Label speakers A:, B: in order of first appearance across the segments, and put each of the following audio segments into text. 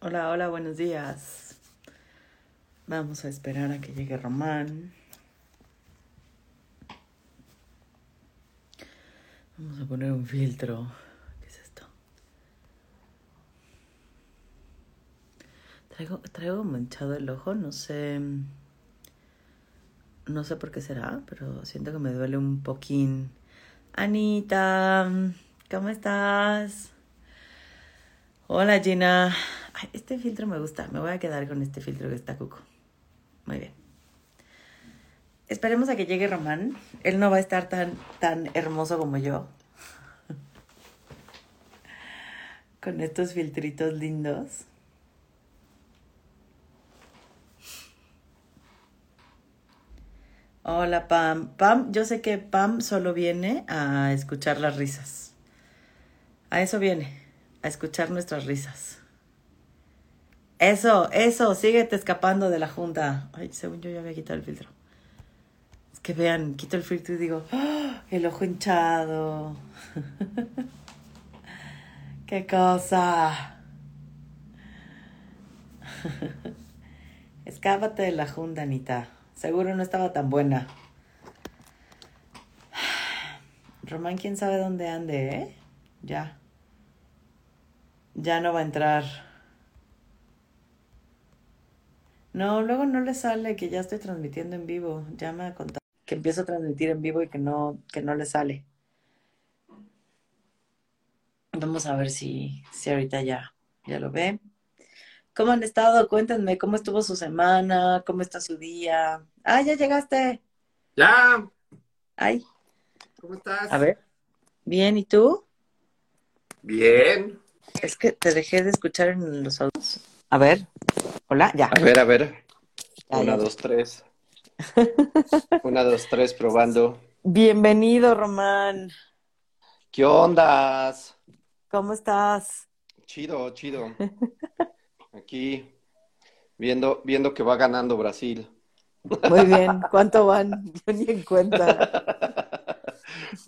A: Hola, hola, buenos días. Vamos a esperar a que llegue Román. Vamos a poner un filtro. ¿Qué es esto? Traigo, traigo manchado el ojo, no sé. No sé por qué será, pero siento que me duele un poquín. Anita, ¿cómo estás? Hola Gina. Este filtro me gusta. Me voy a quedar con este filtro que está cuco. Muy bien. Esperemos a que llegue Román. Él no va a estar tan, tan hermoso como yo. Con estos filtritos lindos. Hola Pam. Pam, yo sé que Pam solo viene a escuchar las risas. A eso viene, a escuchar nuestras risas. Eso, eso, síguete escapando de la junta. Ay, según yo ya había quitado el filtro. Es que vean, quito el filtro y digo, ¡Ah! el ojo hinchado. ¡Qué cosa! Escápate de la junta, Anita. Seguro no estaba tan buena. Román, quién sabe dónde ande, ¿eh? Ya. Ya no va a entrar. No, luego no le sale que ya estoy transmitiendo en vivo. Ya me ha contado que empiezo a transmitir en vivo y que no, que no le sale. Vamos a ver si, si ahorita ya, ya lo ve. ¿Cómo han estado? Cuéntenme cómo estuvo su semana, cómo está su día. Ah, ya llegaste.
B: Ya.
A: Ay,
B: ¿Cómo estás?
A: a ver. Bien, ¿y tú?
B: Bien.
A: Es que te dejé de escuchar en los audios. A ver. Hola, ya.
B: A ver, a ver.
A: Ya,
B: Una,
A: ya.
B: dos, tres. Una, dos, tres, probando.
A: Bienvenido, Román.
B: ¿Qué ondas?
A: ¿Cómo estás?
B: Chido, chido. Aquí, viendo, viendo que va ganando Brasil.
A: Muy bien. ¿Cuánto van? Yo ni en cuenta.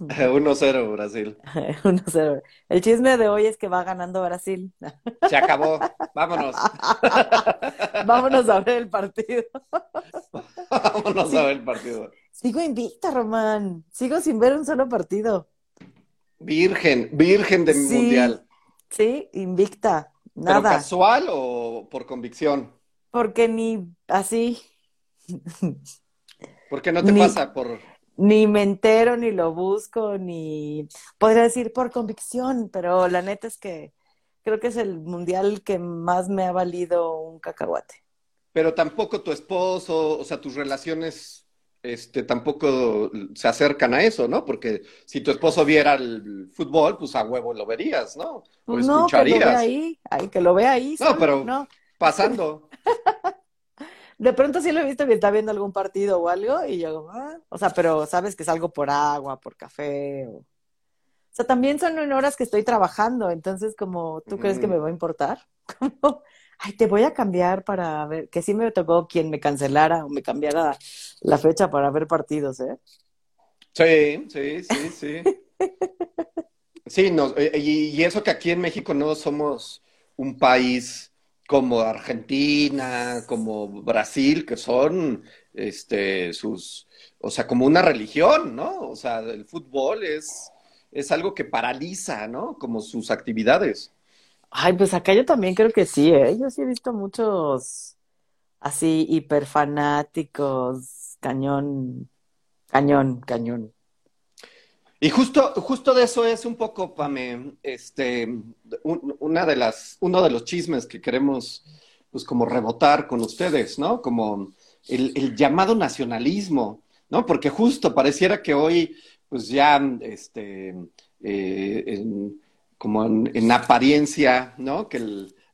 B: 1-0 Brasil.
A: 1-0. El chisme de hoy es que va ganando Brasil.
B: Se acabó. Vámonos.
A: Vámonos a ver el partido.
B: Vámonos a ver el partido.
A: Sigo invicta, Román. Sigo sin ver un solo partido.
B: Virgen, virgen de
A: Sí.
B: mundial.
A: Sí, invicta.
B: ¿Pero
A: Nada.
B: casual o por convicción?
A: Porque ni así,
B: ¿Por qué no te
A: Ni-
B: pasa por
A: ni me entero, ni lo busco, ni podría decir por convicción, pero la neta es que creo que es el mundial que más me ha valido un cacahuate.
B: Pero tampoco tu esposo, o sea, tus relaciones, este, tampoco se acercan a eso, ¿no? Porque si tu esposo viera el fútbol, pues a huevo lo verías, ¿no? O
A: Pues no, que lo vea
B: escucharías.
A: ahí, que lo vea ahí.
B: No,
A: solo,
B: pero-
A: no.
B: Pasando.
A: De pronto sí lo he visto que está viendo algún partido o algo y yo, ah, o sea, pero sabes que salgo por agua, por café. O... o sea, también son en horas que estoy trabajando, entonces como, ¿tú crees que me va a importar? Como, ay, te voy a cambiar para ver, que sí me tocó quien me cancelara o me cambiara la fecha para ver partidos, ¿eh?
B: Sí, sí, sí, sí. Sí, no, eh, y, y eso que aquí en México no somos un país como Argentina, como Brasil, que son este sus, o sea, como una religión, ¿no? O sea, el fútbol es, es algo que paraliza, ¿no? Como sus actividades.
A: Ay, pues acá yo también creo que sí, ¿eh? Yo sí he visto muchos así hiperfanáticos, cañón, cañón, cañón.
B: Y justo, justo de eso es un poco, Pame, este, un- una de las, uno de los chismes que queremos, pues, como rebotar con ustedes, ¿no? Como el, llamado nacionalismo, ¿no? Porque justo pareciera que hoy, pues ya, este, eh, en- como en, en apariencia, ¿no? Que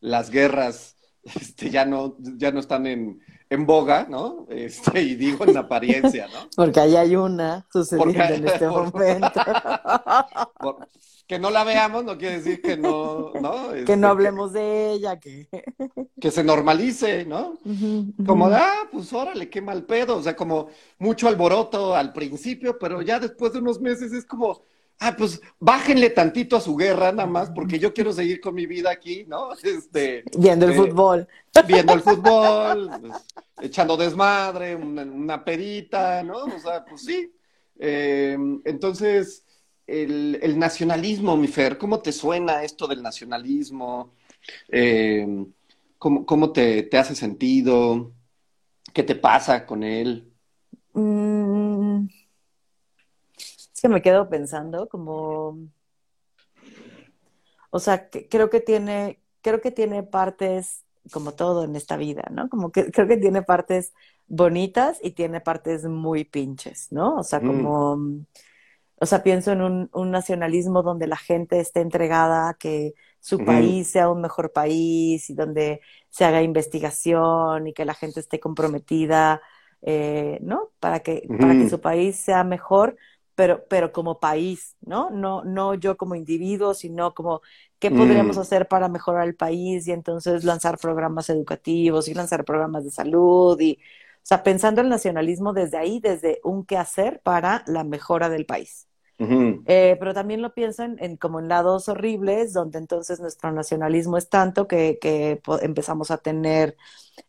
B: las guerras, este, ya no, ya no están en, en boga, ¿no? Este, y digo en apariencia, ¿no?
A: Porque ahí hay una sucediendo
B: Porque-
A: en este
B: por-
A: momento.
B: Por- que no la veamos no quiere decir que no, ¿no?
A: Que
B: Este,
A: no hablemos de ella, que...
B: Que se normalice, ¿no?
A: Ujú, ujú.
B: Como ah, pues órale, qué mal pedo. O sea, como mucho alboroto al principio, pero ya después de unos meses es como, ah, pues bájenle tantito a su guerra nada más, porque yo quiero seguir con mi vida aquí, ¿no? Este,
A: viendo el
B: eh,
A: fútbol.
B: Viendo el fútbol, pues, echando desmadre, una, una, pedita, ¿no? O sea, pues sí. Eh, entonces, el, el, nacionalismo, mi Fer, ¿cómo te suena esto del nacionalismo? Eh, ¿Cómo, cómo te, te, hace sentido? ¿Qué te pasa con él?
A: Mm, es que me quedo pensando como, o sea, que, creo que tiene, creo que tiene partes como todo en esta vida, ¿no? Como que creo que tiene partes bonitas y tiene partes muy pinches, ¿no? O sea, mm. como, mm. o sea, pienso en un, un, nacionalismo donde la gente esté entregada a que su país sea un mejor país y donde se haga investigación y que la gente esté comprometida, eh, ¿no? Para que, para que su país sea mejor, pero, pero como país, ¿no? ¿no? No yo como individuo, sino como qué podríamos hacer para mejorar el país y entonces lanzar programas educativos y lanzar programas de salud y, o sea, pensando el nacionalismo desde ahí, desde un qué hacer para la mejora del país. Eh, pero también lo pienso en, como en lados horribles, donde entonces nuestro nacionalismo es tanto que, que empezamos a tener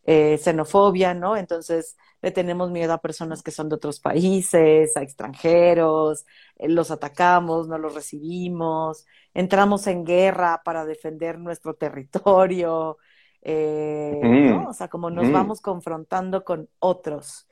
A: eh, xenofobia, ¿no? Entonces le tenemos miedo a personas que son de otros países, a extranjeros, eh, los atacamos, no los recibimos, entramos en guerra para defender nuestro territorio, ¿no? O sea, como nos vamos confrontando con otros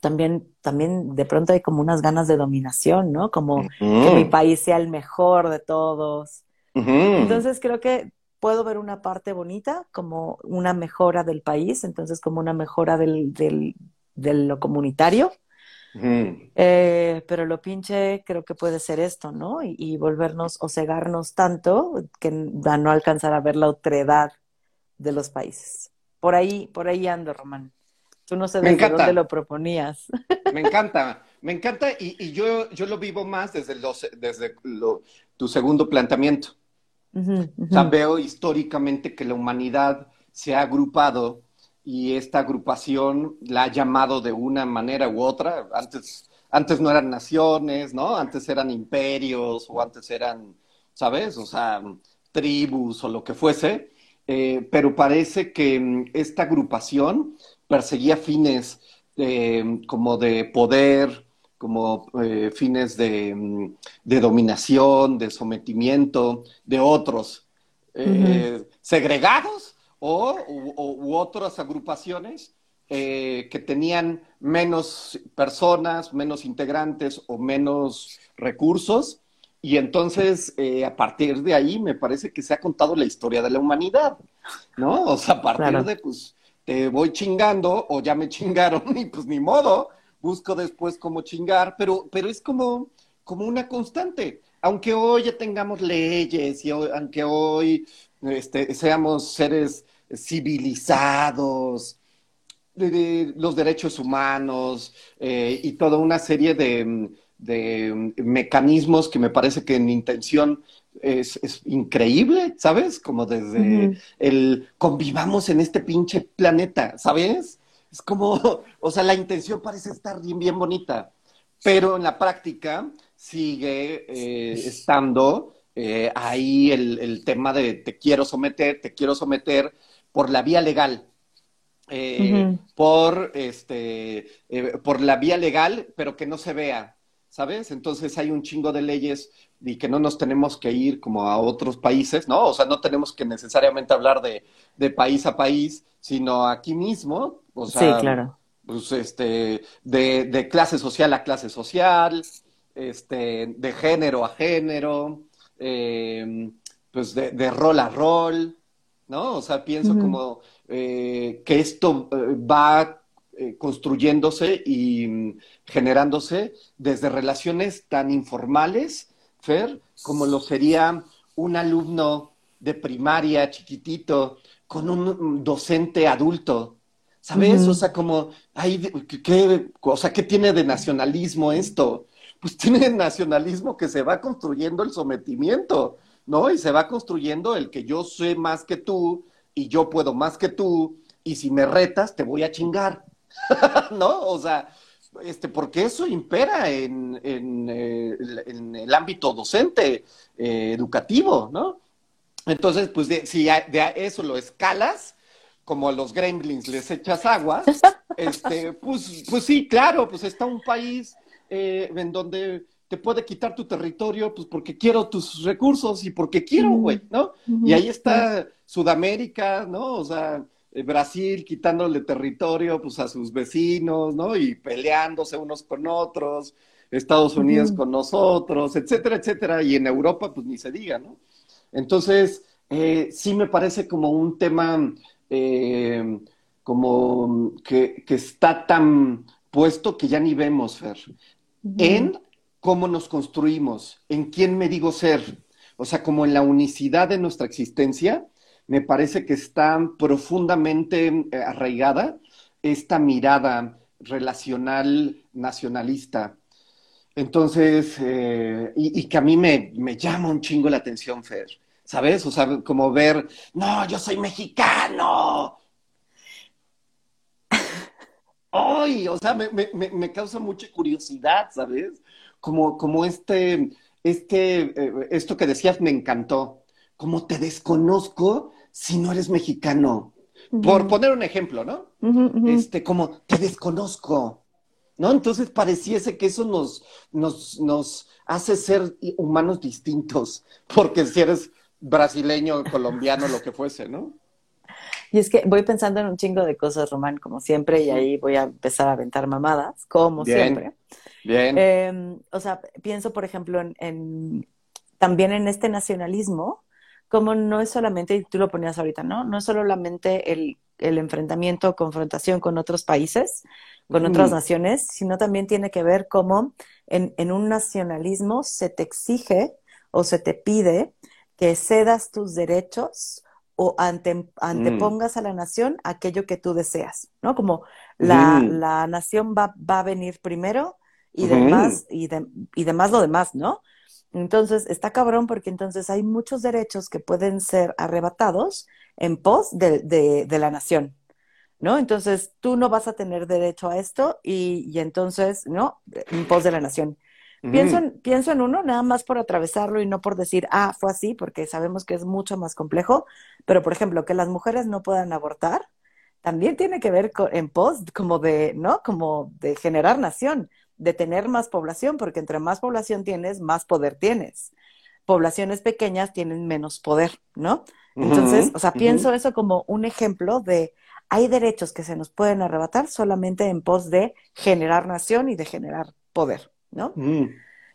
A: también, también de pronto hay como unas ganas de dominación, ¿no? Como que mi país sea el mejor de todos. Entonces creo que puedo ver una parte bonita como una mejora del país, entonces como una mejora del, del, de lo comunitario. Eh, pero lo pinche creo que puede ser esto, ¿no? Y, y, volvernos o cegarnos tanto que a no alcanzar a ver la otredad de los países. Por ahí, por ahí ando, Román. Tú no sé desde dónde lo proponías.
B: Me encanta, me encanta y, yo, yo lo vivo más desde, los, desde tu segundo planteamiento. veo históricamente que la humanidad se ha agrupado y esta agrupación la ha llamado de una manera u otra. Antes, antes no eran naciones, ¿no? Antes eran imperios o antes eran, ¿sabes? O sea, tribus o lo que fuese. Eh, pero parece que mm, esta agrupación perseguía fines eh, como de poder, como eh, fines mm, de, dominación, de sometimiento de otros eh, segregados o u, otras agrupaciones que tenían menos personas, menos integrantes o menos recursos. Y entonces, a partir de ahí, me parece que se ha contado la historia de la humanidad, ¿no? O sea, a partir de, pues, te voy chingando o ya me chingaron y pues ni modo, busco después cómo chingar, pero, pero es como, como una constante. Aunque hoy ya tengamos leyes y aunque hoy este, seamos seres civilizados, de, los derechos humanos eh, y toda una serie de, de mecanismos que me parece que en intención es, es increíble, ¿sabes? Como desde el convivamos en este pinche planeta, ¿sabes? Es como, o sea, la intención parece estar bien, bien bonita, pero en la práctica sigue eh, estando eh, ahí el, el, tema de te quiero someter, te quiero someter por la vía legal. Eh, por este por la vía legal, pero que no se vea, ¿sabes? Entonces hay un chingo de leyes y que no nos tenemos que ir como a otros países, ¿no? O sea, no tenemos que necesariamente hablar de, de país a país, sino aquí mismo, o sea,
A: sí, claro.
B: pues este, de, de clase social a clase social, este, de género a género, eh, pues de, de, rol a rol, ¿no? O sea, pienso como eh, que esto eh, va eh, construyéndose y mm, generándose desde relaciones tan informales, Fer, como lo sería un alumno de primaria chiquitito con un docente adulto. ¿Sabes? O sea, como, hay, ¿qué, o sea, ¿qué tiene de nacionalismo esto? Pues tiene nacionalismo que se va construyendo el sometimiento, ¿no? Y se va construyendo el que yo sé más que tú y yo puedo más que tú y si me retas te voy a chingar. ¿no? O sea, este, porque eso impera en, en, eh, el ámbito docente, eh, educativo, ¿no? Entonces, pues si de eso lo escalas, como a los gremlins les echas agua, este, pues, pues sí, claro, pues está un país eh, en donde te puede quitar tu territorio, pues porque quiero tus recursos y porque quiero, güey, ¿no? Y ahí está Sudamérica, ¿no? O sea, Brasil quitándole territorio pues a sus vecinos, ¿no? Y peleándose unos con otros, Estados Unidos con nosotros, etcétera, etcétera, y en Europa pues ni se diga, ¿no? Entonces, eh, sí me parece como un tema eh, como que, está tan puesto que ya ni vemos, Fer, en cómo nos construimos, en quién me digo ser, o sea, como en la unicidad de nuestra existencia, me parece que está profundamente eh, arraigada esta mirada relacional nacionalista. Entonces, eh, y, que a mí me, me, llama un chingo la atención, Fer, ¿sabes? O sea, como ver, no, yo soy mexicano. ¡Ay! O sea, me, me, me causa mucha curiosidad, ¿sabes? Como, como este, este, eh, esto que decías me encantó. Como te desconozco, si no eres mexicano? Por poner un ejemplo, ¿no? Este, como te desconozco, ¿no? Entonces pareciese que eso nos, nos, nos hace ser humanos distintos, porque si eres brasileño, colombiano, lo que fuese, ¿no?
A: Y es que voy pensando en un chingo de cosas, Román, como siempre, y ahí voy a empezar a aventar mamadas, como siempre.
B: Bien.
A: Em, o sea, pienso, por ejemplo, en, también en este nacionalismo, como no es solamente, y tú lo ponías ahorita, ¿no? No es solamente el, el enfrentamiento, confrontación con otros países, con otras naciones, sino también tiene que ver cómo en, en, un nacionalismo se te exige o se te pide que cedas tus derechos o ante, antepongas a la nación aquello que tú deseas, ¿no? Como la, la nación va, va, a venir primero y demás, y, de, y demás lo demás, ¿no? Entonces, está cabrón porque entonces hay muchos derechos que pueden ser arrebatados en pos de, la nación, ¿no? Entonces, tú no vas a tener derecho a esto y, entonces, ¿no? En pos de la nación. Pienso, en, pienso en uno nada más por atravesarlo y no por decir, ah, fue así, porque sabemos que es mucho más complejo, pero por ejemplo, que las mujeres no puedan abortar, también tiene que ver con, en pos como de, ¿no? Como de generar nación de tener más población, porque entre más población tienes, más poder tienes. Poblaciones pequeñas tienen menos poder, ¿no? Entonces, o sea, pienso eso como un ejemplo de hay derechos que se nos pueden arrebatar solamente en pos de generar nación y de generar poder, ¿no?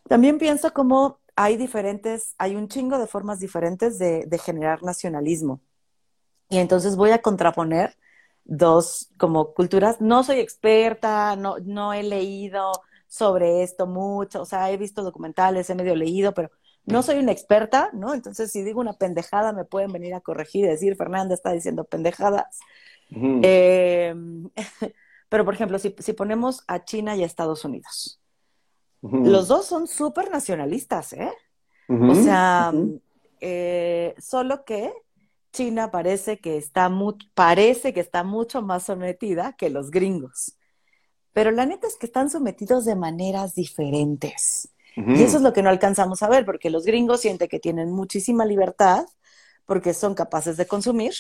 A: También pienso como hay diferentes, hay un chingo de formas diferentes de, de generar nacionalismo. Y entonces voy a contraponer dos como culturas. No soy experta, no, no he leído sobre esto mucho, o sea, he visto documentales, he medio leído, pero no soy una experta, ¿no? Entonces, si digo una pendejada, me pueden venir a corregir y decir, Fernanda está diciendo pendejadas. Em, pero, por ejemplo, si, ponemos a China y a Estados Unidos, los dos son súper nacionalistas, ¿eh? O sea, eh, solo que China parece que está parece que está mucho más sometida que los gringos pero la neta es que están sometidos de maneras diferentes. Y eso es lo que no alcanzamos a ver, porque los gringos sienten que tienen muchísima libertad, porque son capaces de consumir,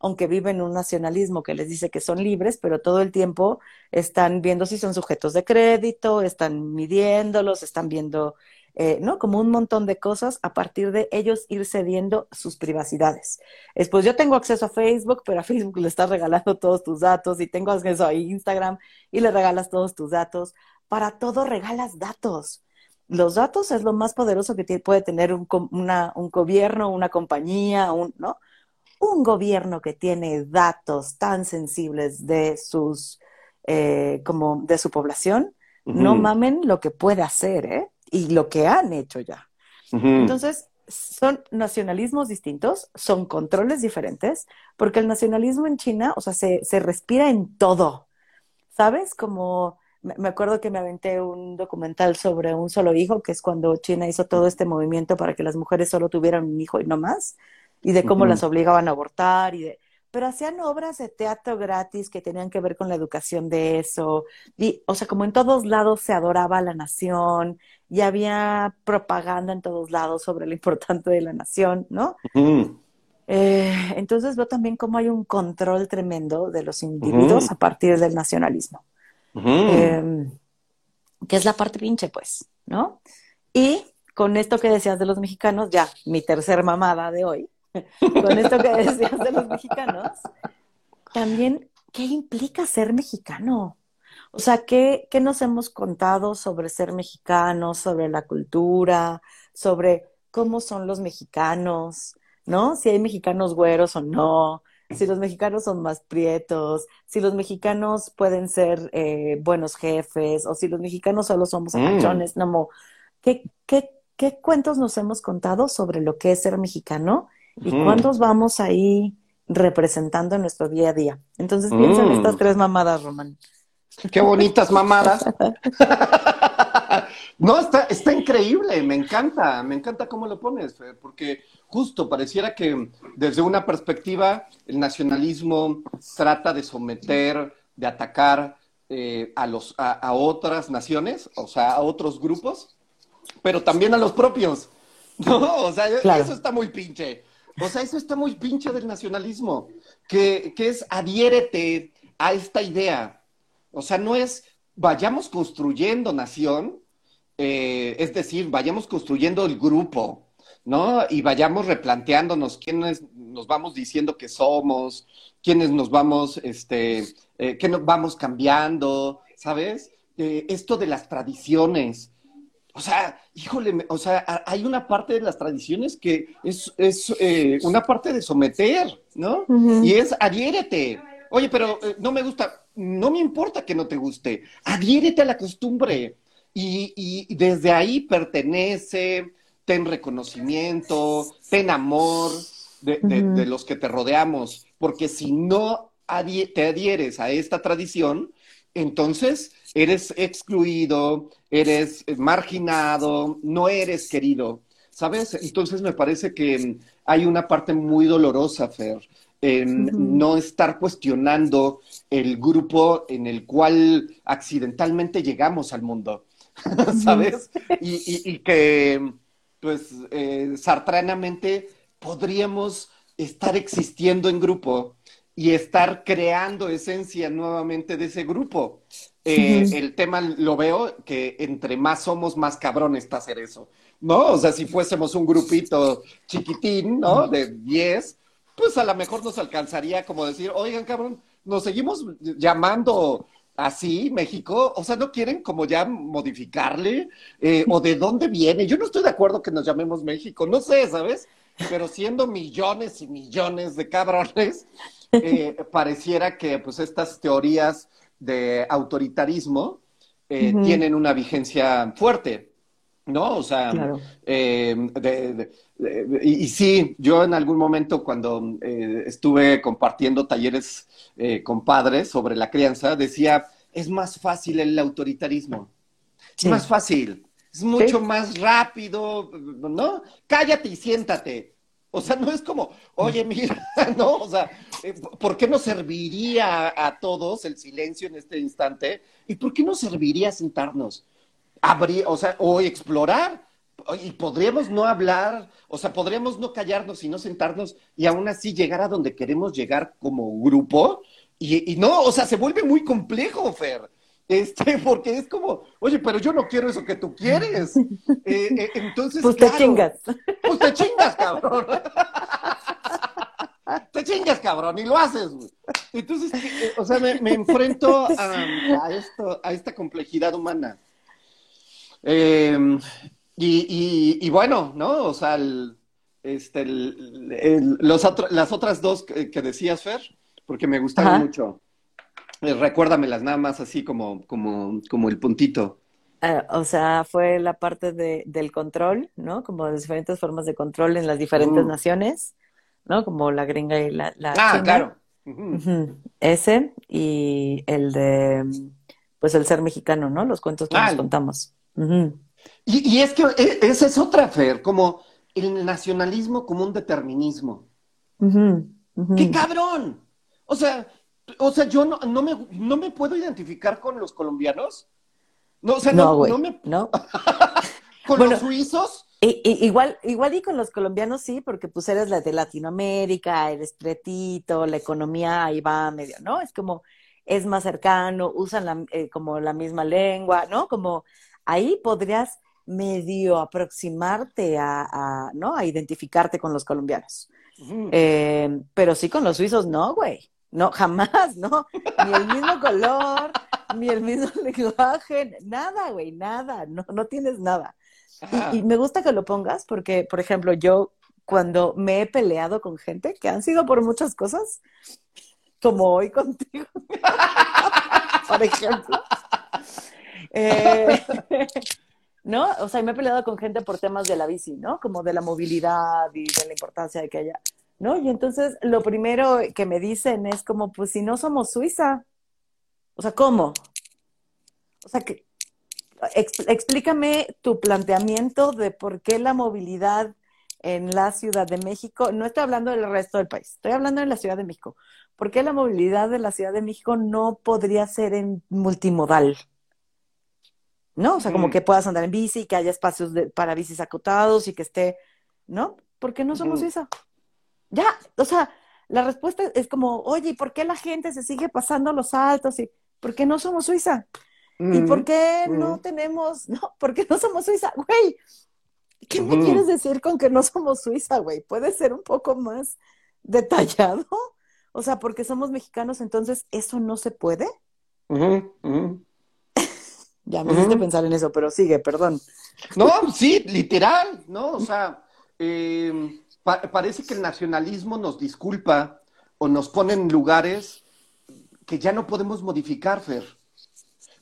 A: aunque viven un nacionalismo que les dice que son libres, pero todo el tiempo están viendo si son sujetos de crédito, están midiéndolos, están viendo eh, ¿no? Como un montón de cosas a partir de ellos ir cediendo sus privacidades. Después yo tengo acceso a Facebook, pero a Facebook le estás regalando todos tus datos y tengo acceso a Instagram y le regalas todos tus datos. Para todo regalas datos. Los datos es lo más poderoso que puede tener un, un gobierno, una compañía, un, ¿no? Un gobierno que tiene datos tan sensibles de sus, eh, como de su población, no mamen lo que puede hacer, ¿eh? Y lo que han hecho ya. Entonces, son nacionalismos distintos, son controles diferentes, porque el nacionalismo en China, o sea, se, se respira en todo, ¿sabes? Como me acuerdo que me aventé un documental sobre un solo hijo, que es cuando China hizo todo este movimiento para que las mujeres solo tuvieran un hijo y no más, y de cómo las obligaban a abortar, y de, pero hacían obras de teatro gratis que tenían que ver con la educación de eso. Y, o sea, como en todos lados se adoraba a la nación y había propaganda en todos lados sobre lo importante de la nación, ¿no? Eh, entonces veo también cómo hay un control tremendo de los individuos a partir del nacionalismo, em, que es la parte pinche, pues, ¿no? Y con esto que decías de los mexicanos, ya, mi tercer mamada de hoy, con esto que decías de los mexicanos, también, ¿qué implica ser mexicano? O sea, ¿qué, ¿qué, nos hemos contado sobre ser mexicanos, sobre la cultura, sobre cómo son los mexicanos, ¿no? Si hay mexicanos güeros o no, si los mexicanos son más prietos, si los mexicanos pueden ser eh, buenos jefes, o si los mexicanos solo somos mm. apachones, no, ¿qué, qué, ¿qué cuentos nos hemos contado sobre lo que es ser mexicano? ¿Y cuántos vamos ahí representando en nuestro día a día? Entonces piensa en mm. estas tres mamadas, Román.
B: Qué bonitas mamadas. no, está, está increíble, me encanta, me encanta cómo lo pones, porque justo pareciera que desde una perspectiva el nacionalismo trata de someter, de atacar eh, a, los, a, otras naciones, o sea, a otros grupos, pero también a los propios. No, o sea, eso está muy pinche. O sea, eso está muy pinche del nacionalismo, que, que es adhiérete a esta idea. O sea, no es vayamos construyendo nación, eh, es decir, vayamos construyendo el grupo, ¿no? Y vayamos replanteándonos quiénes nos vamos diciendo que somos, quiénes nos vamos, este, eh, nos vamos cambiando, ¿sabes? Eh, esto de las tradiciones, o sea, híjole, o sea, hay una parte de las tradiciones que es, es eh, una parte de someter, ¿no? Y es adhiérete. Oye, pero eh, no me gusta, no me importa que no te guste, adhiérete a la costumbre. Y, y desde ahí pertenece, ten reconocimiento, ten amor de, de, los que te rodeamos, porque si no te adhieres a esta tradición, entonces eres excluido, eres marginado, no eres querido, ¿sabes? Entonces me parece que hay una parte muy dolorosa, Fer, en no estar cuestionando el grupo en el cual accidentalmente llegamos al mundo, ¿sabes? y, que, pues, eh, sartranamente podríamos estar existiendo en grupo y estar creando esencia nuevamente de ese grupo. Eh, el tema lo veo que entre más somos, más cabrón está hacer eso, ¿no? O sea, si fuésemos un grupito chiquitín, ¿no? De 10, pues a lo mejor nos alcanzaría como decir, oigan, cabrón, nos seguimos llamando así, México, o sea, ¿no quieren como ya modificarle? Eh, ¿O de dónde viene? Yo no estoy de acuerdo que nos llamemos México, no sé, ¿sabes? Pero siendo millones y millones de cabrones, eh, pareciera que pues estas teorías de autoritarismo eh, tienen una vigencia fuerte, ¿no? O sea, eh, y, sí, yo en algún momento cuando eh, estuve compartiendo talleres con padres sobre la crianza, decía, es más fácil el autoritarismo, es más fácil, es mucho más rápido, ¿no? Cállate y siéntate. O sea, no es como, oye, mira, no, o sea, ¿por qué no serviría a todos el silencio en este instante? ¿Y por qué no serviría sentarnos? Abrir, o sea, o explorar. Y podríamos no hablar, o sea, podríamos no callarnos y no sentarnos y aún así llegar a donde queremos llegar como grupo. Y, y no, o sea, se vuelve muy complejo, Fer. Este, porque es como, oye, pero yo no quiero eso que tú quieres. Eh, eh, entonces,
A: pues te chingas.
B: Pues te chingas, cabrón. te chingas, cabrón, y lo haces. Entonces, eh, o sea, me, enfrento a, esto, a esta complejidad humana. Em, y, bueno, ¿no? O sea, este, los las otras dos que, decías, Fer, porque me gustaron mucho. Eh, recuérdamelas nada más así como, como, como el puntito.
A: Eh, o sea, fue la parte de, del control, ¿no? Como de diferentes formas de control en las diferentes mm. naciones, ¿no? Como la gringa y la, la
B: Ah, claro.
A: Ese y el de, pues el ser mexicano, ¿no? Los cuentos que nos contamos.
B: y, y, es que e, esa es otra, Fer, como el nacionalismo como un determinismo. ¡Qué cabrón! O sea, o sea, yo no, no, me, no me puedo identificar con los colombianos. No, o sea, no, no, me...
A: ¿No?
B: ¿Con los suizos?
A: igual, igual y con los colombianos sí, porque pues eres la de Latinoamérica, eres pretito, la economía ahí va medio, ¿no? Es como, es más cercano, usan la, eh, como la misma lengua, ¿no? Como ahí podrías medio aproximarte a, ¿no? A identificarte con los colombianos. Eh, pero sí con los suizos, no, güey. No, jamás, ¿no? Ni el mismo color, ni el mismo lenguaje, nada, güey, nada, no, no tienes nada. Y, me gusta que lo pongas porque, por ejemplo, yo cuando me he peleado con gente que han sido por muchas cosas, como hoy contigo, por ejemplo. Eh, ¿No? O sea, me he peleado con gente por temas de la bici, ¿no? Como de la movilidad y de la importancia de que haya, ¿no? Y entonces lo primero que me dicen es como, pues si no somos Suiza, o sea, ¿cómo? O sea, que, explícame tu planteamiento de por qué la movilidad en la Ciudad de México, no estoy hablando del resto del país, estoy hablando de la Ciudad de México. ¿Por qué la movilidad de la Ciudad de México no podría ser en multimodal? ¿No? O sea, como que puedas andar en bici, que haya espacios para bicis acotados y que esté, ¿no? ¿Por qué no somos esa? Ya, o sea, la respuesta es como, oye, ¿y por qué la gente se sigue pasando los saltos? y ¿Por qué no somos Suiza? ¿Y por qué no tenemos, no, por qué no somos Suiza? Güey, ¿qué me quieres decir con que no somos Suiza, güey? ¿Puede ser un poco más detallado? O sea, porque somos mexicanos, entonces, ¿eso no se puede? ya me hiciste pensar en eso, pero sigue, perdón.
B: No, sí, literal, ¿no? O sea, em, parece que el nacionalismo nos disculpa o nos pone en lugares que ya no podemos modificar, Fer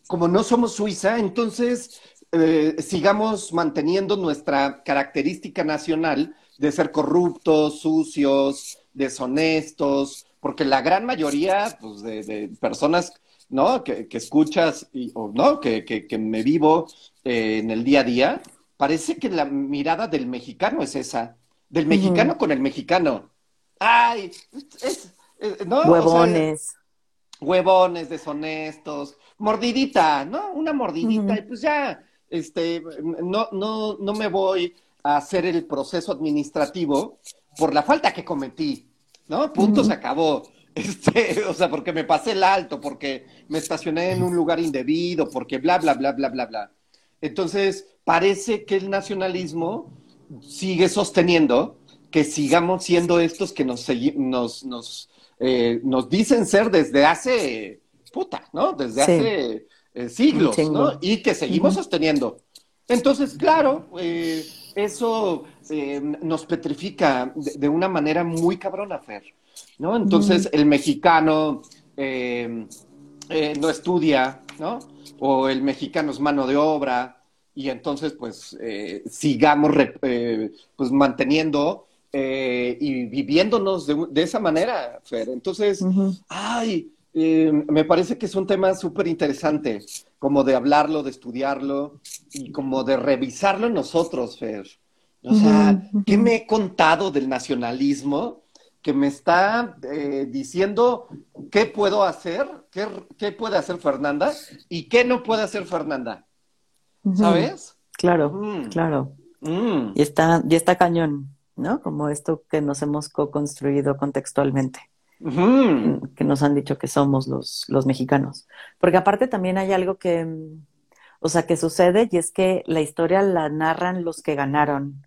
B: como no somos Suiza, entonces eh, sigamos manteniendo nuestra característica nacional de ser corruptos, sucios, deshonestos, porque la gran mayoría pues, de, personas ¿no? que, escuchas y, o no, que, que, me vivo eh, en el día a día, parece que la mirada del mexicano es esa, del mexicano con el mexicano. Ay, es, ¿no?
A: Huevones.
B: huevones, deshonestos, mordidita, ¿no? Una mordidita, y pues ya, este, no, no, no me voy a hacer el proceso administrativo por la falta que cometí, ¿no? Punto, se acabó. Este, o sea, porque me pasé el alto, porque me estacioné en un lugar indebido, porque bla, bla, bla, bla, bla, bla. Entonces, parece que el nacionalismo sigue sosteniendo que sigamos siendo estos que nos, nos, nos, eh, nos dicen ser desde hace puta, ¿no? Desde hace eh, siglos, ¿no? Y que seguimos sosteniendo. Entonces, claro, eh, eso eh, nos petrifica de, una manera muy cabrona, Fer, ¿no? Entonces, el mexicano no estudia, ¿no? O el mexicano es mano de obra, y entonces, pues, sigamos pues, manteniendo y viviéndonos de, esa manera, Fer. Entonces, ay, eh, me parece que es un tema súper interesante, como de hablarlo, de estudiarlo y como de revisarlo nosotros, Fer. O sea, ¿qué me he contado del nacionalismo que me está eh, diciendo qué puedo hacer, qué, puede hacer Fernanda y qué no puede hacer Fernanda? ¿Sabes?
A: Claro, mm. claro. Mm. Y, está, y está cañón, ¿no? Como esto que nos hemos co-construido contextualmente que nos han dicho que somos los, los mexicanos. Porque aparte también hay algo que, mm, o sea, que sucede y es que la historia la narran los que ganaron.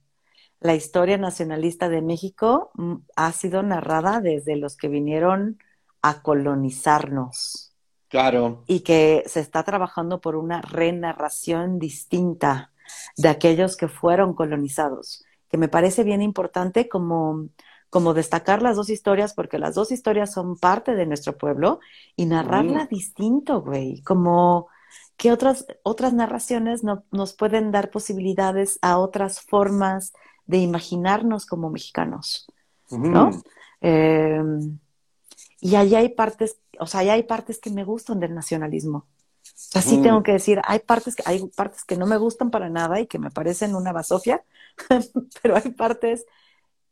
A: La historia nacionalista de México mm, ha sido narrada desde los que vinieron a colonizarnos.
B: Claro.
A: Y que se está trabajando por una renarración distinta de aquellos que fueron colonizados, que me parece bien importante como como destacar las dos historias, porque las dos historias son parte de nuestro pueblo, y narrarla distinto, güey, como que otras, otras narraciones no, nos pueden dar posibilidades a otras formas de imaginarnos como mexicanos, ¿no? Em, y ahí hay partes, o sea, hay partes que me gustan del nacionalismo. Así tengo que decir, hay partes que, hay partes que no me gustan para nada y que me parecen una basofia, pero hay partes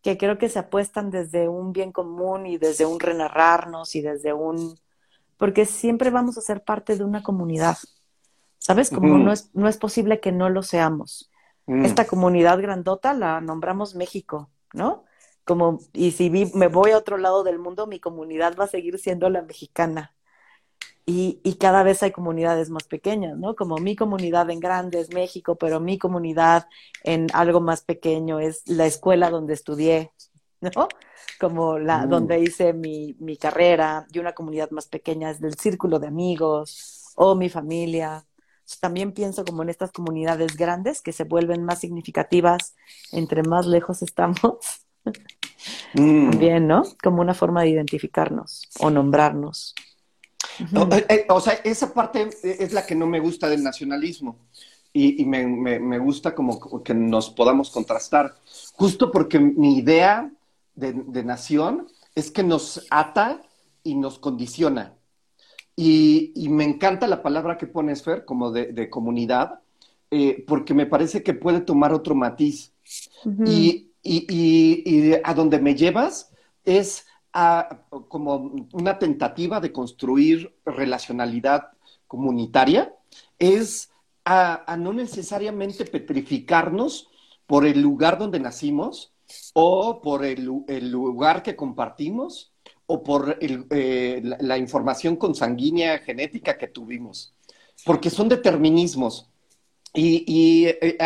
A: que creo que se apuestan desde un bien común y desde un renarrarnos y desde un... porque siempre vamos a ser parte de una comunidad, ¿sabes? Como no, es, no es posible que no lo seamos. Mm. Esta comunidad grandota la nombramos México, ¿no? Como, y si me voy a otro lado del mundo, mi comunidad va a seguir siendo la mexicana. Y, y, cada vez hay comunidades más pequeñas, ¿no? Como mi comunidad en grande es México, pero mi comunidad en algo más pequeño es la escuela donde estudié, ¿no? Como la mm. donde hice mi, mi carrera, y una comunidad más pequeña es del círculo de amigos o mi familia. También pienso como en estas comunidades grandes que se vuelven más significativas entre más lejos estamos. Mm. Bien, ¿no? Como una forma de identificarnos o nombrarnos.
B: Eh, eh, o, sea, esa parte es la que no me gusta del nacionalismo y, me, gusta como que nos podamos contrastar, justo porque mi idea de, nación es que nos ata y nos condiciona. Y, me encanta la palabra que pones, Fer, como de, comunidad, eh, porque me parece que puede tomar otro matiz. y, y, a donde me llevas es como una tentativa de construir relacionalidad comunitaria, es a, no necesariamente petrificarnos por el lugar donde nacimos o por el, lugar que compartimos o por eh, la, información consanguínea genética que tuvimos, porque son determinismos. Y, eh,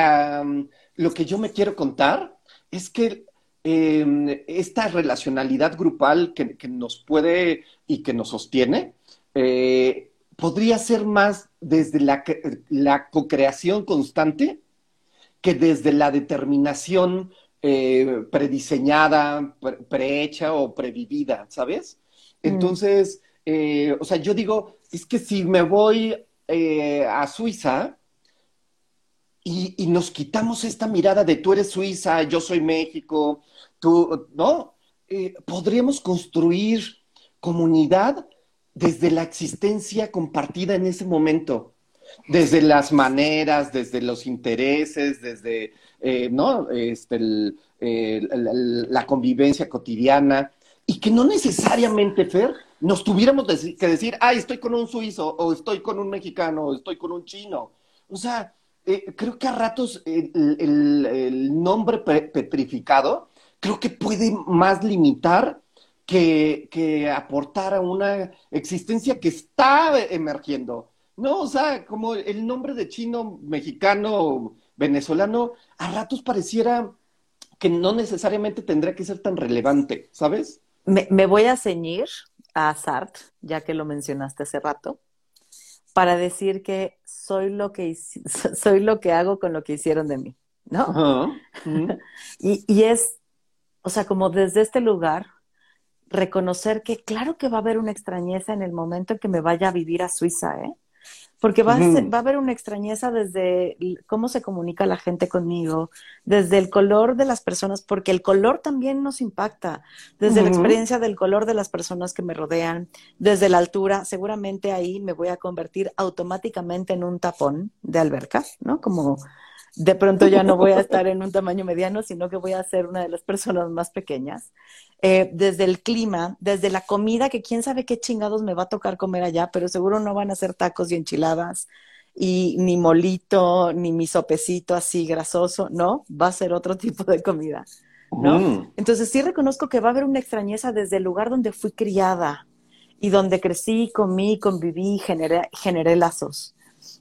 B: lo que yo me quiero contar es que Em, esta relacionalidad grupal que, nos puede y que nos sostiene, eh, podría ser más desde la, la co-creación constante que desde la determinación eh, prediseñada, prehecha o previvida, ¿sabes? Mm. Entonces, eh, o sea, yo digo, es que si me voy a Suiza, y, nos quitamos esta mirada de tú eres Suiza, yo soy México, tú, ¿no? Eh, podríamos construir comunidad desde la existencia compartida en ese momento, desde las maneras, desde los intereses, desde, eh, ¿no? Este, la convivencia cotidiana, y que no necesariamente, Fer, nos tuviéramos que decir, ay, estoy con un suizo, o estoy con un mexicano, o estoy con un chino. O sea, eh, creo que a ratos el, nombre petrificado creo que puede más limitar que, aportar a una existencia que está emergiendo. No, o sea, como el nombre de chino, mexicano, venezolano, a ratos pareciera que no necesariamente tendría que ser tan relevante, ¿sabes?
A: Me, me voy a ceñir a Sartre, ya que lo mencionaste hace rato para decir que soy lo que, soy lo que hago con lo que hicieron de mí, ¿no? y, y es, o sea, como desde este lugar, reconocer que claro que va a haber una extrañeza en el momento en que me vaya a vivir a Suiza, ¿eh? Porque va, a haber una extrañeza desde cómo se comunica la gente conmigo, desde el color de las personas, porque el color también nos impacta, desde la experiencia del color de las personas que me rodean, desde la altura, seguramente ahí me voy a convertir automáticamente en un tapón de alberca, ¿no? Como de pronto ya no voy a estar en un tamaño mediano, sino que voy a ser una de las personas más pequeñas. Eh, desde el clima, desde la comida, que quién sabe qué chingados me va a tocar comer allá, pero seguro no van a ser tacos y enchiladas, y ni molito, ni mi sopecito así grasoso, no, va a ser otro tipo de comida, ¿no? Mm. Entonces sí reconozco que va a haber una extrañeza desde el lugar donde fui criada y donde crecí, comí, conviví, generé, generé lazos.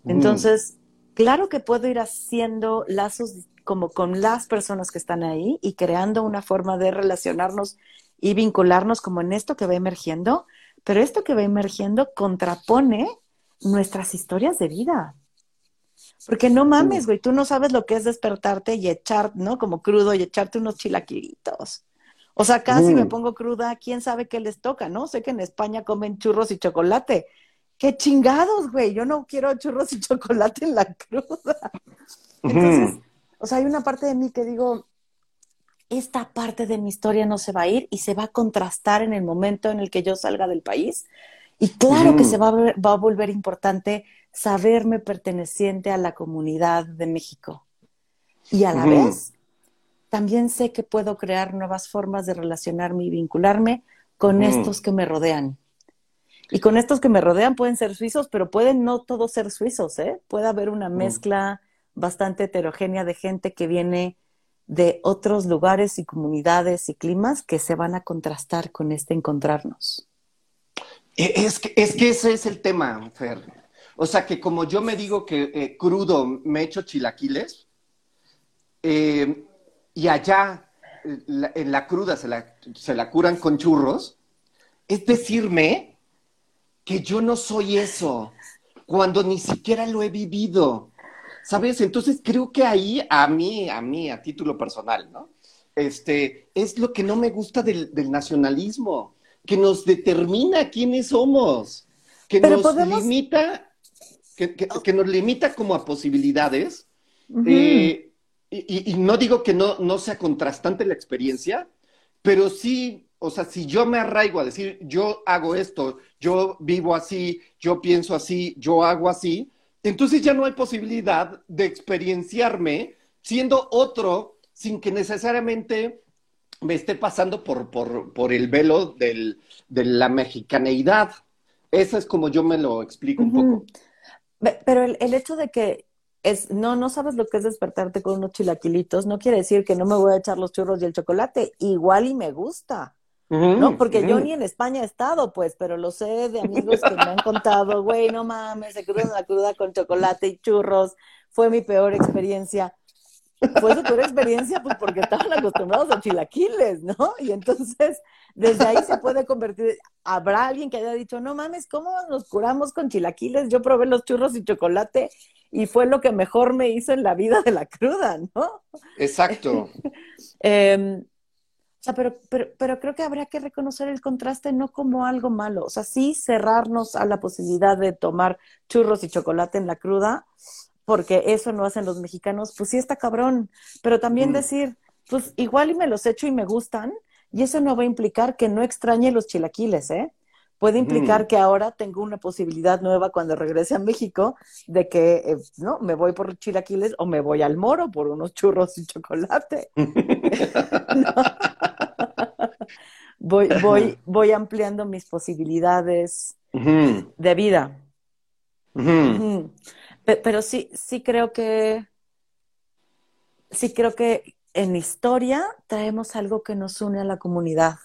A: Mm. Entonces, claro que puedo ir haciendo lazos como con las personas que están ahí y creando una forma de relacionarnos y vincularnos como en esto que va emergiendo, pero esto que va emergiendo contrapone nuestras historias de vida. Porque no mames, güey, tú no sabes lo que es despertarte y echar, ¿no? Como crudo y echarte unos chilaquilitos. O sea, casi me pongo cruda, quién sabe qué les toca, ¿no? Sé que en España comen churros y chocolate, qué chingados, güey, yo no quiero churros y chocolate en la cruda. Entonces, o sea, hay una parte de mí que digo, esta parte de mi historia no se va a ir y se va a contrastar en el momento en el que yo salga del país. Y claro que se va a, va a volver importante saberme perteneciente a la comunidad de México. Y a la vez, también sé que puedo crear nuevas formas de relacionarme y vincularme con
B: Mm.
A: estos que me rodean. Y con estos que me rodean pueden ser suizos, pero pueden no todos ser suizos, ¿eh? Puede haber una
B: Mm.
A: mezcla bastante heterogénea de gente que viene de otros lugares y comunidades y climas que se van a contrastar con este encontrarnos.
B: E- Es que, es que ese es el tema, Fer. O sea, que como yo me digo que eh, crudo me echo chilaquiles, eh, y allá eh, la- en la cruda se la, se la curan con churros, es decirme que yo no soy eso, cuando ni siquiera lo he vivido. ¿Sabes? Entonces creo que ahí, a mí, a mí, a título personal, ¿no? Este, es lo que no me gusta del, del nacionalismo, que nos determina quiénes somos, que
A: Pero
B: nos
A: podemos-
B: limita, que, que- que nos limita como a posibilidades. Eh, y, y- y no digo que no, no sea contrastante la experiencia, pero sí, o sea, si yo me arraigo a decir, yo hago esto, yo vivo así, yo pienso así, yo hago así, entonces ya no hay posibilidad de experienciarme siendo otro sin que necesariamente me esté pasando por, por, por el velo del- de la mexicaneidad. Eso es como yo me lo explico un poco.
A: Pero el, el hecho de que es, no, no sabes lo que es despertarte con unos chilaquilitos, no quiere decir que no me voy a echar los churros y el chocolate. Igual y me gusta, ¿no? Porque yo ni en España he estado, pues, pero lo sé de amigos que me han contado, güey, no mames, se cruzan la cruda con chocolate y churros. Fue mi peor experiencia. Fue su peor experiencia, pues, porque estaban acostumbrados a chilaquiles, ¿no? Y entonces, desde ahí se puede convertir. Habrá alguien que haya dicho, no mames, ¿cómo nos curamos con chilaquiles? Yo probé los churros y chocolate y fue lo que mejor me hizo en la vida de la cruda, ¿no?
B: Exacto.
A: Eh, o sea, pero, pero, pero creo que habría que reconocer el contraste no como algo malo. O sea, sí cerrarnos a la posibilidad de tomar churros y chocolate en la cruda, porque eso no hacen los mexicanos, pues sí está cabrón. Pero también
B: Mm.
A: decir, pues igual y me los echo y me gustan, y eso no va a implicar que no extrañe los chilaquiles, ¿eh? Puede implicar
B: Mm.
A: que ahora tengo una posibilidad nueva cuando regrese a México de que, eh, no, me voy por chilaquiles o me voy al moro por unos churros y chocolate. Voy, voy, voy ampliando mis posibilidades de vida. Pero sí, sí creo que, sí creo que en historia traemos algo que nos une a la comunidad,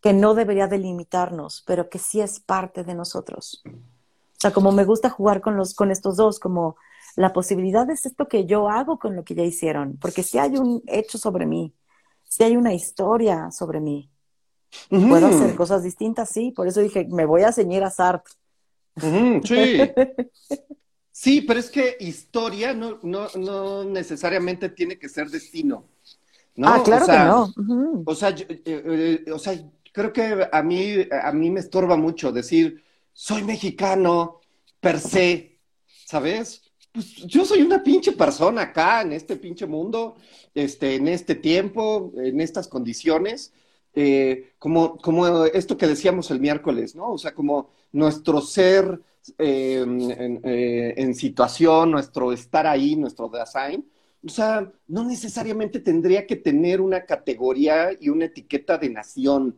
A: que no debería delimitarnos, pero que sí es parte de nosotros. O sea, como me gusta jugar con los, con estos dos, como la posibilidad es esto que yo hago con lo que ya hicieron, porque si hay un hecho sobre mí, si hay una historia sobre mí, puedo
B: Ujú,
A: hacer cosas distintas, sí. Por eso dije, me voy a ceñir a Sartre.
B: ujú, Sí. Sí, pero es que historia no, no, no necesariamente tiene que ser destino. ¿no?
A: ah, claro
B: O sea,
A: que no. Ujú.
B: O sea, yo- eh, eh, o sea, creo que a mí, a mí me estorba mucho decir, soy mexicano per se, ¿sabes? Pues yo soy una pinche persona acá, en este pinche mundo, este, en este tiempo, en estas condiciones, eh, como, como esto que decíamos el miércoles, ¿no? O sea, como nuestro ser eh, en, eh, en situación, nuestro estar ahí, nuestro design, o sea, no necesariamente tendría que tener una categoría y una etiqueta de nación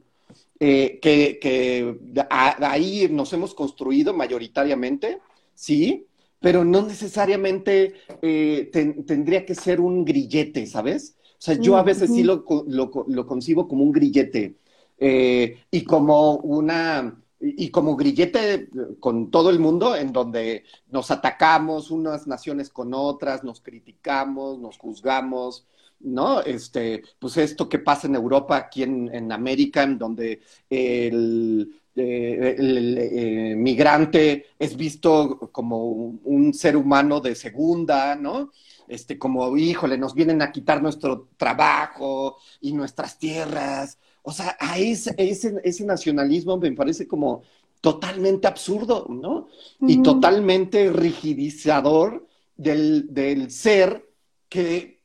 B: eh, que, que a- ahí nos hemos construido mayoritariamente, sí, pero no necesariamente eh, ten- tendría que ser un grillete, ¿sabes? O sea, yo a veces sí lo, lo, lo concibo como un grillete eh, y como una y como grillete eh, con todo el mundo en donde nos atacamos unas naciones con otras, nos criticamos, nos juzgamos, ¿no? Este, pues esto que pasa en Europa, aquí en, en América, en donde el, eh, el, migrante es visto como un ser humano de segunda, ¿no? Este, como, híjole, nos vienen a quitar nuestro trabajo y nuestras tierras. O sea, a ese, ese, ese nacionalismo me parece como totalmente absurdo, ¿no? Y totalmente rigidizador del, del ser que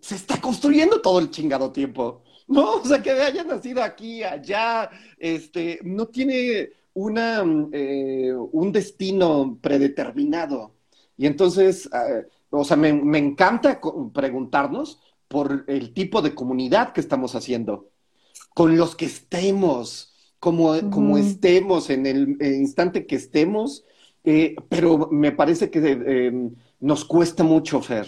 B: se está construyendo todo el chingado tiempo. No, o sea, que haya nacido aquí, allá, este, no tiene una, eh, un destino predeterminado. Y entonces, eh, o sea, me, me encanta preguntarnos por el tipo de comunidad que estamos haciendo, con los que estemos, como, como estemos, en el, instante que estemos, eh, pero me parece que eh, nos cuesta mucho, Fer,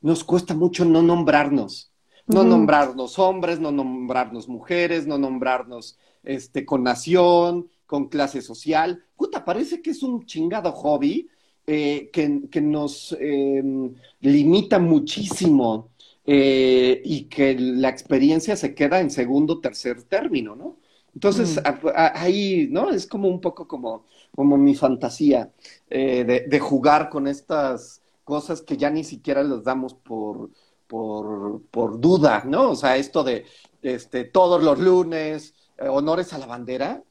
B: nos cuesta mucho no nombrarnos, no nombrarnos hombres, no nombrarnos mujeres, no nombrarnos este, con nación, con clase social. Puta, parece que es un chingado hobby eh, que, nos em, limita muchísimo eh, y que la experiencia se queda en segundo, tercer término, ¿no? Entonces, mm. ahí, ¿no? Es como un poco como, como mi fantasía eh, de, jugar con estas cosas que ya ni siquiera les damos por, por, por duda, ¿no? O sea, esto de este, todos los lunes, honores a la bandera,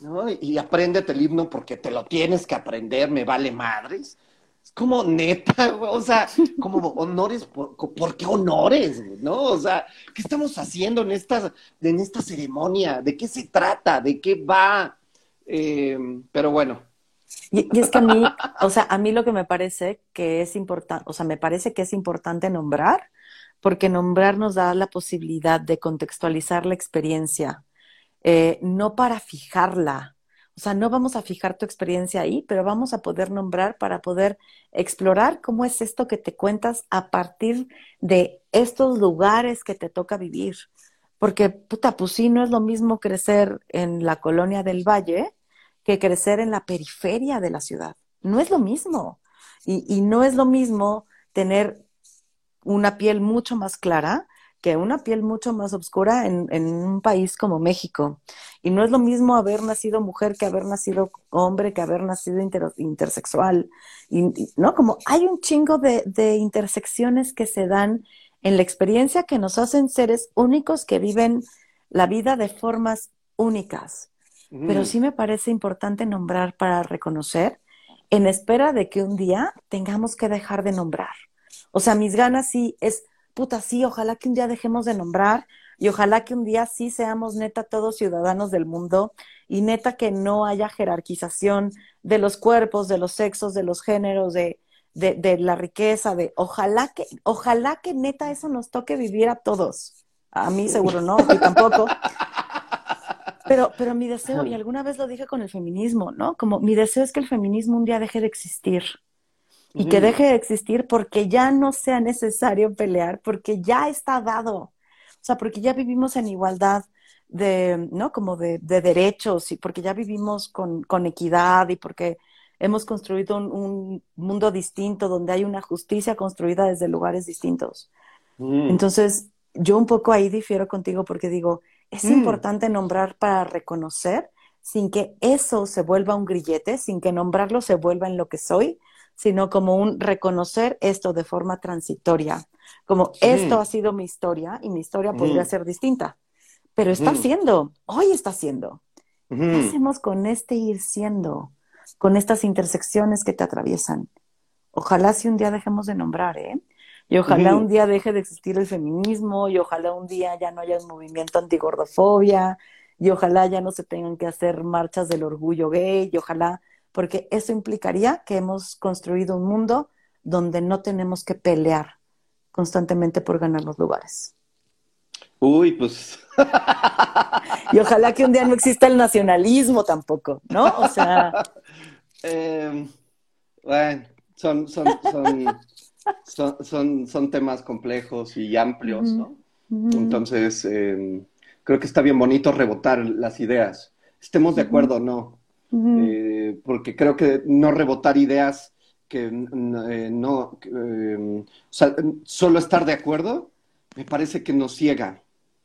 B: ¿no? Y apréndete el himno porque te lo tienes que aprender, me vale madres. Es como neta, o sea, como honores, por, qué honores? ¿No? O sea, ¿qué estamos haciendo en esta, en esta ceremonia? ¿De qué se trata? ¿De qué va? Eh, pero bueno.
A: Y, y, es que a mí, o sea, a mí lo que me parece que es importante, o sea, me parece que es importante nombrar, porque nombrar nos da la posibilidad de contextualizar la experiencia eh, no para fijarla. O sea, no vamos a fijar tu experiencia ahí, pero vamos a poder nombrar para poder explorar cómo es esto que te cuentas a partir de estos lugares que te toca vivir. Porque, puta, pues sí, no es lo mismo crecer en la colonia del Valle que crecer en la periferia de la ciudad. No es lo mismo. Y, y no es lo mismo tener una piel mucho más clara que una piel mucho más oscura en, un país como México. Y no es lo mismo haber nacido mujer que haber nacido hombre, que haber nacido intersexual. Y, ¿No? Como hay un chingo de, intersecciones que se dan en la experiencia que nos hacen seres únicos que viven la vida de formas únicas. Pero mm. sí me parece importante nombrar para reconocer en espera de que un día tengamos que dejar de nombrar. O sea, mis ganas sí es puta, sí, ojalá que un día dejemos de nombrar y ojalá que un día sí seamos neta todos ciudadanos del mundo y neta que no haya jerarquización de los cuerpos, de los sexos, de los géneros, de, de, la riqueza, de ojalá que, ojalá que neta eso nos toque vivir a todos. A mí seguro no, a tampoco. Pero, pero mi deseo, y alguna vez lo dije con el feminismo, ¿no? Como mi deseo es que el feminismo un día deje de existir y que deje de existir porque ya no sea necesario pelear, porque ya está dado. O sea, porque ya vivimos en igualdad de, ¿no? Como de, derechos y porque ya vivimos con, equidad y porque hemos construido un, mundo distinto donde hay una justicia construida desde lugares distintos. Mm. Entonces, yo un poco ahí difiero contigo porque digo, es mm. importante nombrar para reconocer sin que eso se vuelva un grillete, sin que nombrarlo se vuelva en lo que soy, sino como un reconocer esto de forma transitoria, como esto ha sido mi historia y mi historia podría ser distinta, pero está siendo, hoy está siendo. ¿Qué hacemos con este ir siendo, con estas intersecciones que te atraviesan? Ojalá si un día dejemos de nombrar, ¿eh? Y ojalá un día deje de existir el feminismo, y ojalá un día ya no haya un movimiento antigordofobia, y ojalá ya no se tengan que hacer marchas del orgullo gay, y ojalá porque eso implicaría que hemos construido un mundo donde no tenemos que pelear constantemente por ganar los lugares.
B: Uy, pues.
A: y ojalá que un día no exista el nacionalismo tampoco, ¿no? O sea.
B: Em, bueno, son, son, son, son, temas complejos y amplios, ¿no? Entonces, em, creo que está bien bonito rebotar las ideas. Estemos de acuerdo o no. Eh, porque creo que no rebotar ideas que eh, no, eh, solo estar de acuerdo, me parece que nos ciega.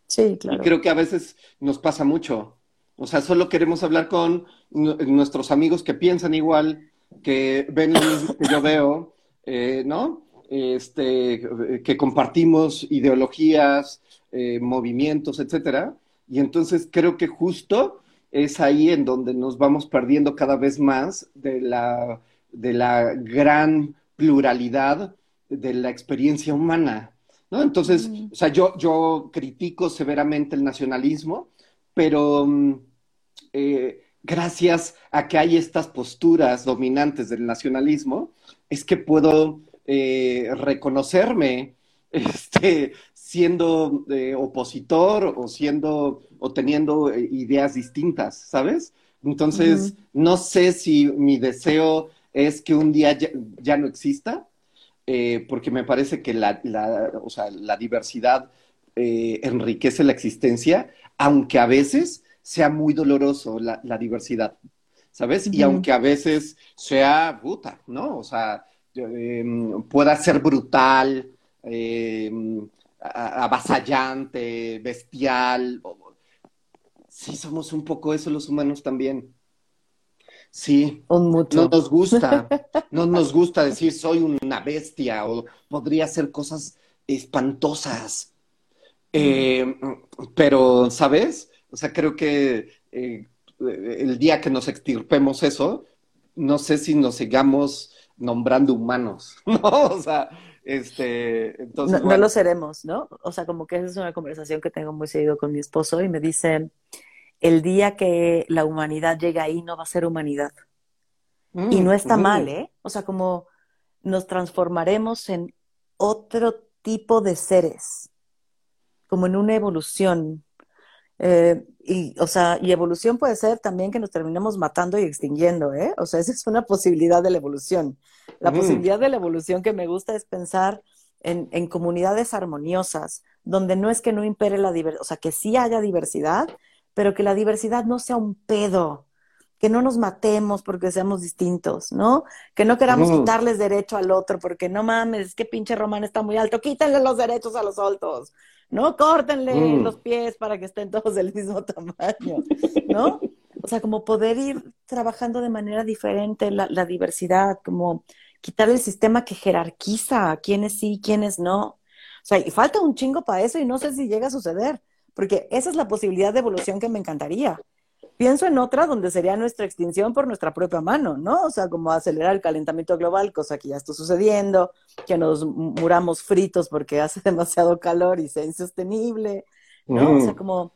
A: Sí, claro.
B: Y creo que a veces nos pasa mucho. O sea, solo queremos hablar con nuestros amigos que piensan igual, que ven lo mismo que yo veo, ¿no? Este, que compartimos ideologías, movimientos, etcétera. Y entonces creo que justo es ahí en donde nos vamos perdiendo cada vez más de la, de la gran pluralidad de la experiencia humana. ¿no? Entonces, o sea, yo, yo critico severamente el nacionalismo, pero mm, eh, gracias a que hay estas posturas dominantes del nacionalismo, es que puedo eh, reconocerme este, siendo eh, opositor o siendo o teniendo eh, ideas distintas, ¿sabes? Entonces, no sé si mi deseo es que un día ya, no exista, eh, porque me parece que la, o sea, la diversidad enriquece la existencia, aunque a veces sea muy doloroso la, diversidad, ¿sabes? Y aunque a veces sea puta, ¿no? O sea, em, pueda ser brutal, em, avasallante, bestial. Sí, somos un poco eso los humanos también. Sí, no nos gusta, no nos gusta decir soy una bestia o podría hacer cosas espantosas. Eh, pero, ¿sabes? O sea, creo que eh, el día que nos extirpemos eso, no sé si nos sigamos nombrando humanos, ¿no? O sea, este, entonces.
A: No, lo seremos, ¿no? O sea, como que esa es una conversación que tengo muy seguido con mi esposo y me dice: el día que la humanidad llegue ahí no va a ser humanidad. y no está mm, mal, ¿eh? O sea, como nos transformaremos en otro tipo de seres, como en una evolución. Eh, y, o sea, y evolución puede ser también que nos terminemos matando y extinguiendo, ¿eh? O sea, esa es una posibilidad de la evolución. La mm. posibilidad de la evolución que me gusta es pensar en, en comunidades armoniosas, donde no es que no impere la diversidad, o sea, que sí haya diversidad, pero que la diversidad no sea un pedo, que no nos matemos porque seamos distintos, ¿no? Que no queramos quitarles derecho al otro porque no mames, es que pinche Román está muy alto, quítenle los derechos a los altos, ¿no? Córtenle mm. los pies para que estén todos del mismo tamaño, ¿no? O sea, como poder ir trabajando de manera diferente la, la diversidad, como quitar el sistema que jerarquiza a quiénes sí quiénes no. O sea, y falta un chingo para eso y no sé si llega a suceder, porque esa es la posibilidad de evolución que me encantaría. Pienso en otra donde sería nuestra extinción por nuestra propia mano, ¿no? O sea, como acelerar el calentamiento global, cosa que ya está sucediendo, que nos muramos fritos porque hace demasiado calor y sea insostenible, ¿no? O sea, como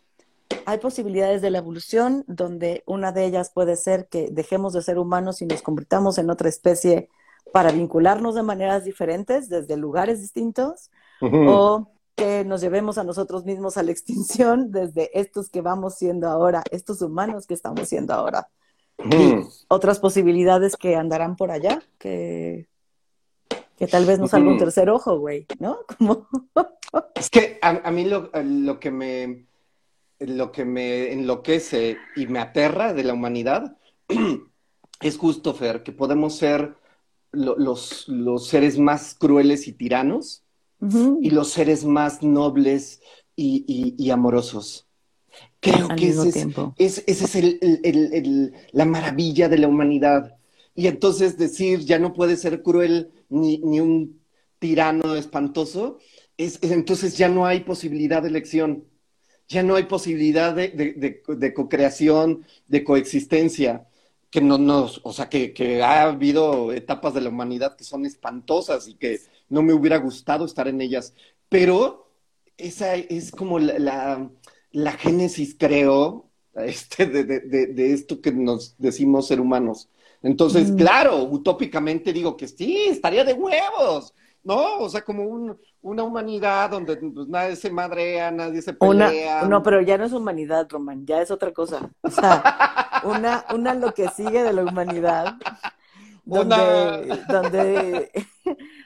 A: hay posibilidades de la evolución donde una de ellas puede ser que dejemos de ser humanos y nos convirtamos en otra especie para vincularnos de maneras diferentes desde lugares distintos o que nos llevemos a nosotros mismos a la extinción desde estos que vamos siendo ahora, estos humanos que estamos siendo ahora. Y otras posibilidades que andarán por allá, que, que tal vez nos salga un tercer ojo, güey, ¿no? Como...
B: es que a, mí lo, lo, que me, lo que me enloquece y me aterra de la humanidad es justo, Fer, que podemos ser los, los seres más crueles y tiranos y los seres más nobles y, amorosos. Creo que ese es, ese es el, la maravilla de la humanidad. Y entonces decir ya no puede ser cruel ni, un tirano espantoso, es, entonces ya no hay posibilidad de elección, ya no hay posibilidad de, de, de co-creación, de coexistencia que no nos, o sea, que, que, ha habido etapas de la humanidad que son espantosas y que no me hubiera gustado estar en ellas, pero esa es como la, la, génesis, creo, este, de, de, de, esto que nos decimos ser humanos. Entonces, claro, utópicamente digo que sí, estaría de huevos, ¿no? O sea, como un, una humanidad donde pues, nadie se madrea, nadie se pelea.
A: no, pero ya no es humanidad, Román, ya es otra cosa. O sea, una, una lo que sigue de la humanidad, donde, donde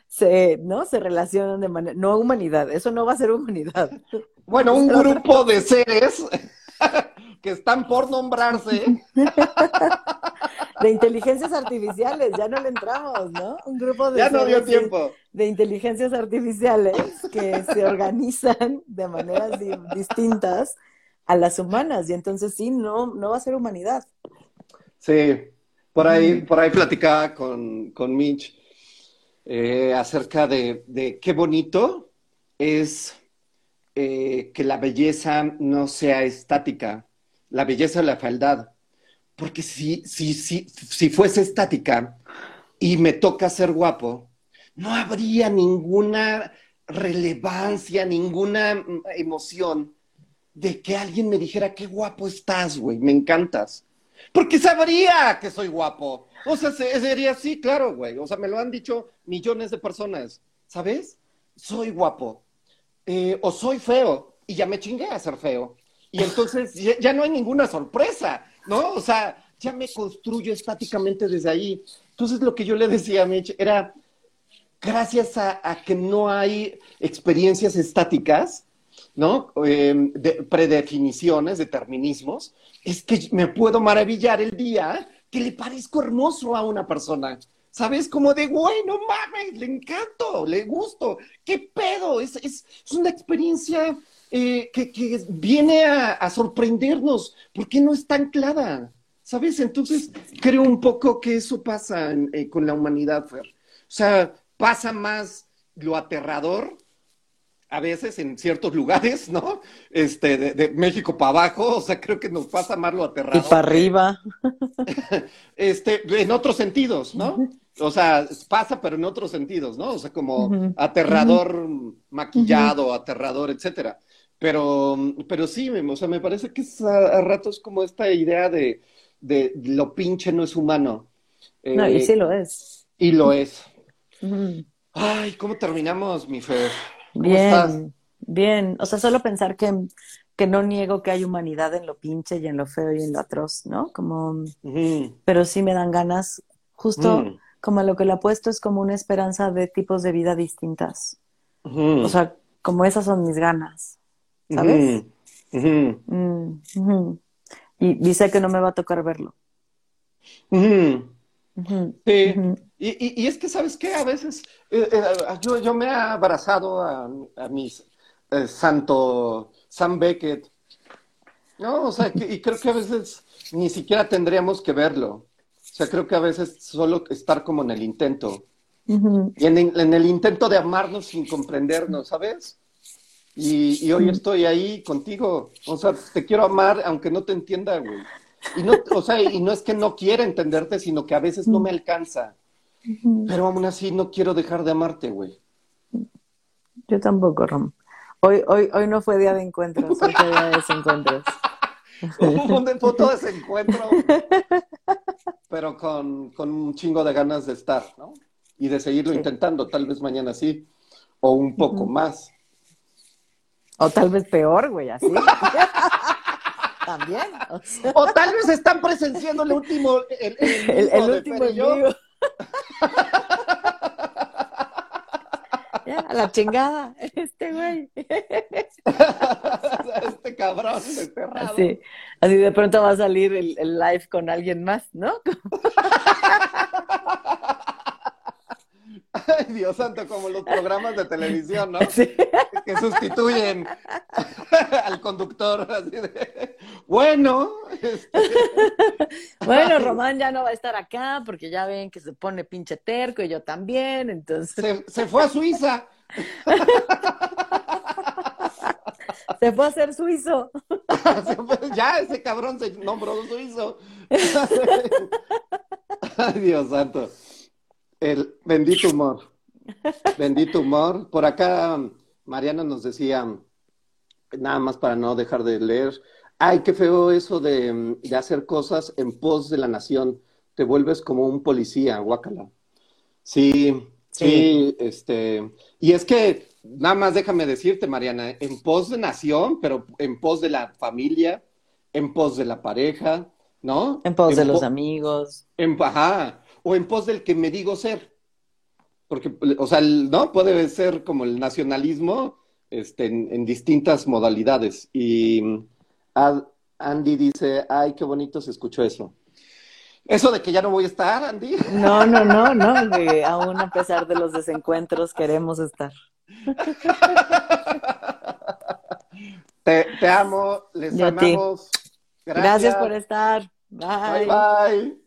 A: se, ¿no? se relacionan de manera, no humanidad, eso no va a ser humanidad.
B: Bueno, un grupo de seres que están por nombrarse.
A: De inteligencias artificiales, ya no le entramos, ¿no? Un grupo de...
B: Ya no dio tiempo.
A: De inteligencias artificiales que se organizan de maneras distintas a las humanas y entonces sí, no, no va a ser humanidad.
B: Sí, por ahí, por ahí platicaba con, con Mitch eh, acerca de, qué bonito es eh, que la belleza no sea estática, la belleza de la fealdad. Porque si, si, si, si fuese estática y me toca ser guapo, no habría ninguna relevancia, ninguna mm, emoción de que alguien me dijera, qué guapo estás, güey, me encantas. Porque sabría que soy guapo. O sea, sería así, claro, güey. O sea, me lo han dicho millones de personas, ¿sabes? soy guapo eh, o soy feo y ya me chingué a ser feo. Y entonces ya, no hay ninguna sorpresa, ¿no? O sea, ya me construyo estáticamente desde ahí. Entonces lo que yo le decía a Mitch era, gracias a, que no hay experiencias estáticas, ¿no? Em, de predefiniciones, determinismos, es que me puedo maravillar el día que le parezco hermoso a una persona. ¿Sabes? Como de, güey, no mames, le encanto, le gusto, ¿qué pedo? Es, es, es una experiencia eh, que, que, viene a, sorprendernos, porque no está anclada, ¿sabes? Entonces, creo un poco que eso pasa eh, con la humanidad, Fer. O sea, pasa más lo aterrador a veces en ciertos lugares, ¿no? Este, de, México para abajo, o sea, creo que nos pasa más lo aterrador.
A: Y para arriba.
B: este, en otros sentidos, ¿no? O sea, pasa, pero en otros sentidos, ¿no? O sea, como aterrador maquillado, aterrador, etcétera. Pero, pero sí, o sea, me parece que es a, ratos como esta idea de, de, lo pinche no es humano.
A: no, y sí lo es.
B: Y lo es. Ay, ¿cómo terminamos, mi Fer?
A: Bien, bien. O sea, solo pensar que, que no niego que hay humanidad en lo pinche y en lo feo y en lo atroz, ¿no? Como, pero sí me dan ganas, justo mm. como lo que le puesto es como una esperanza de tipos de vida distintas. O sea, como esas son mis ganas, ¿sabes? Mm, y dice que no me va a tocar verlo.
B: Sí, y, y, es que, ¿sabes qué? A veces eh, eh, yo, yo, me he abrazado a, a mis eh, santo Sam Beckett, ¿no? O sea, y creo que a veces ni siquiera tendríamos que verlo. O sea, creo que a veces solo estar como en el intento. Y en, en, el intento de amarnos sin comprendernos, ¿sabes? Y, y hoy estoy ahí contigo. O sea, te quiero amar aunque no te entienda, güey. Y no, o sea, y no es que no quiera entenderte, sino que a veces no me alcanza. Pero aún así no quiero dejar de amarte, güey.
A: Yo tampoco, Rom. Hoy, hoy, hoy no fue día de encuentros, hoy fue día de desencuentros.
B: un foto de desencuentro, pero con, con, un chingo de ganas de estar, ¿no? Y de seguirlo intentando, tal vez mañana sí, o un poco más.
A: O tal vez peor, güey, así. También.
B: O, tal vez están presenciando el último, el, el, último
A: yo. ya, a la chingada, este güey.
B: este cabrón.
A: Así, así de pronto va a salir el, el live con alguien más, ¿no?
B: Ay, Dios santo, como los programas de televisión, ¿no? Que sustituyen al conductor. Así de, bueno. Este...
A: Bueno, Román ya no va a estar acá porque ya ven que se pone pinche terco y yo también, entonces.
B: Se, se fue a Suiza.
A: Se fue a ser suizo.
B: ya, ese cabrón se nombró suizo. Ay, Dios santo. El bendito humor. Bendito humor. Por acá Mariana nos decía, nada más para no dejar de leer, ay, qué feo eso de, hacer cosas en pos de la nación. Te vuelves como un policía, guácala. Sí, sí, este. Y es que, nada más déjame decirte, Mariana, en pos de nación, pero en pos de la familia, en pos de la pareja, ¿no?
A: En pos de los amigos.
B: En, ajá o en pos del que me digo ser. Porque, o sea, ¿no? Puede ser como el nacionalismo este, en, distintas modalidades. Y Andy dice, ay, qué bonito se escuchó eso. Eso de que ya no voy a estar, Andy.
A: No, no, no, no, aún a pesar de los desencuentros queremos estar.
B: Te, te amo, les amamos.
A: Gracias. Gracias por estar.
B: Bye, bye.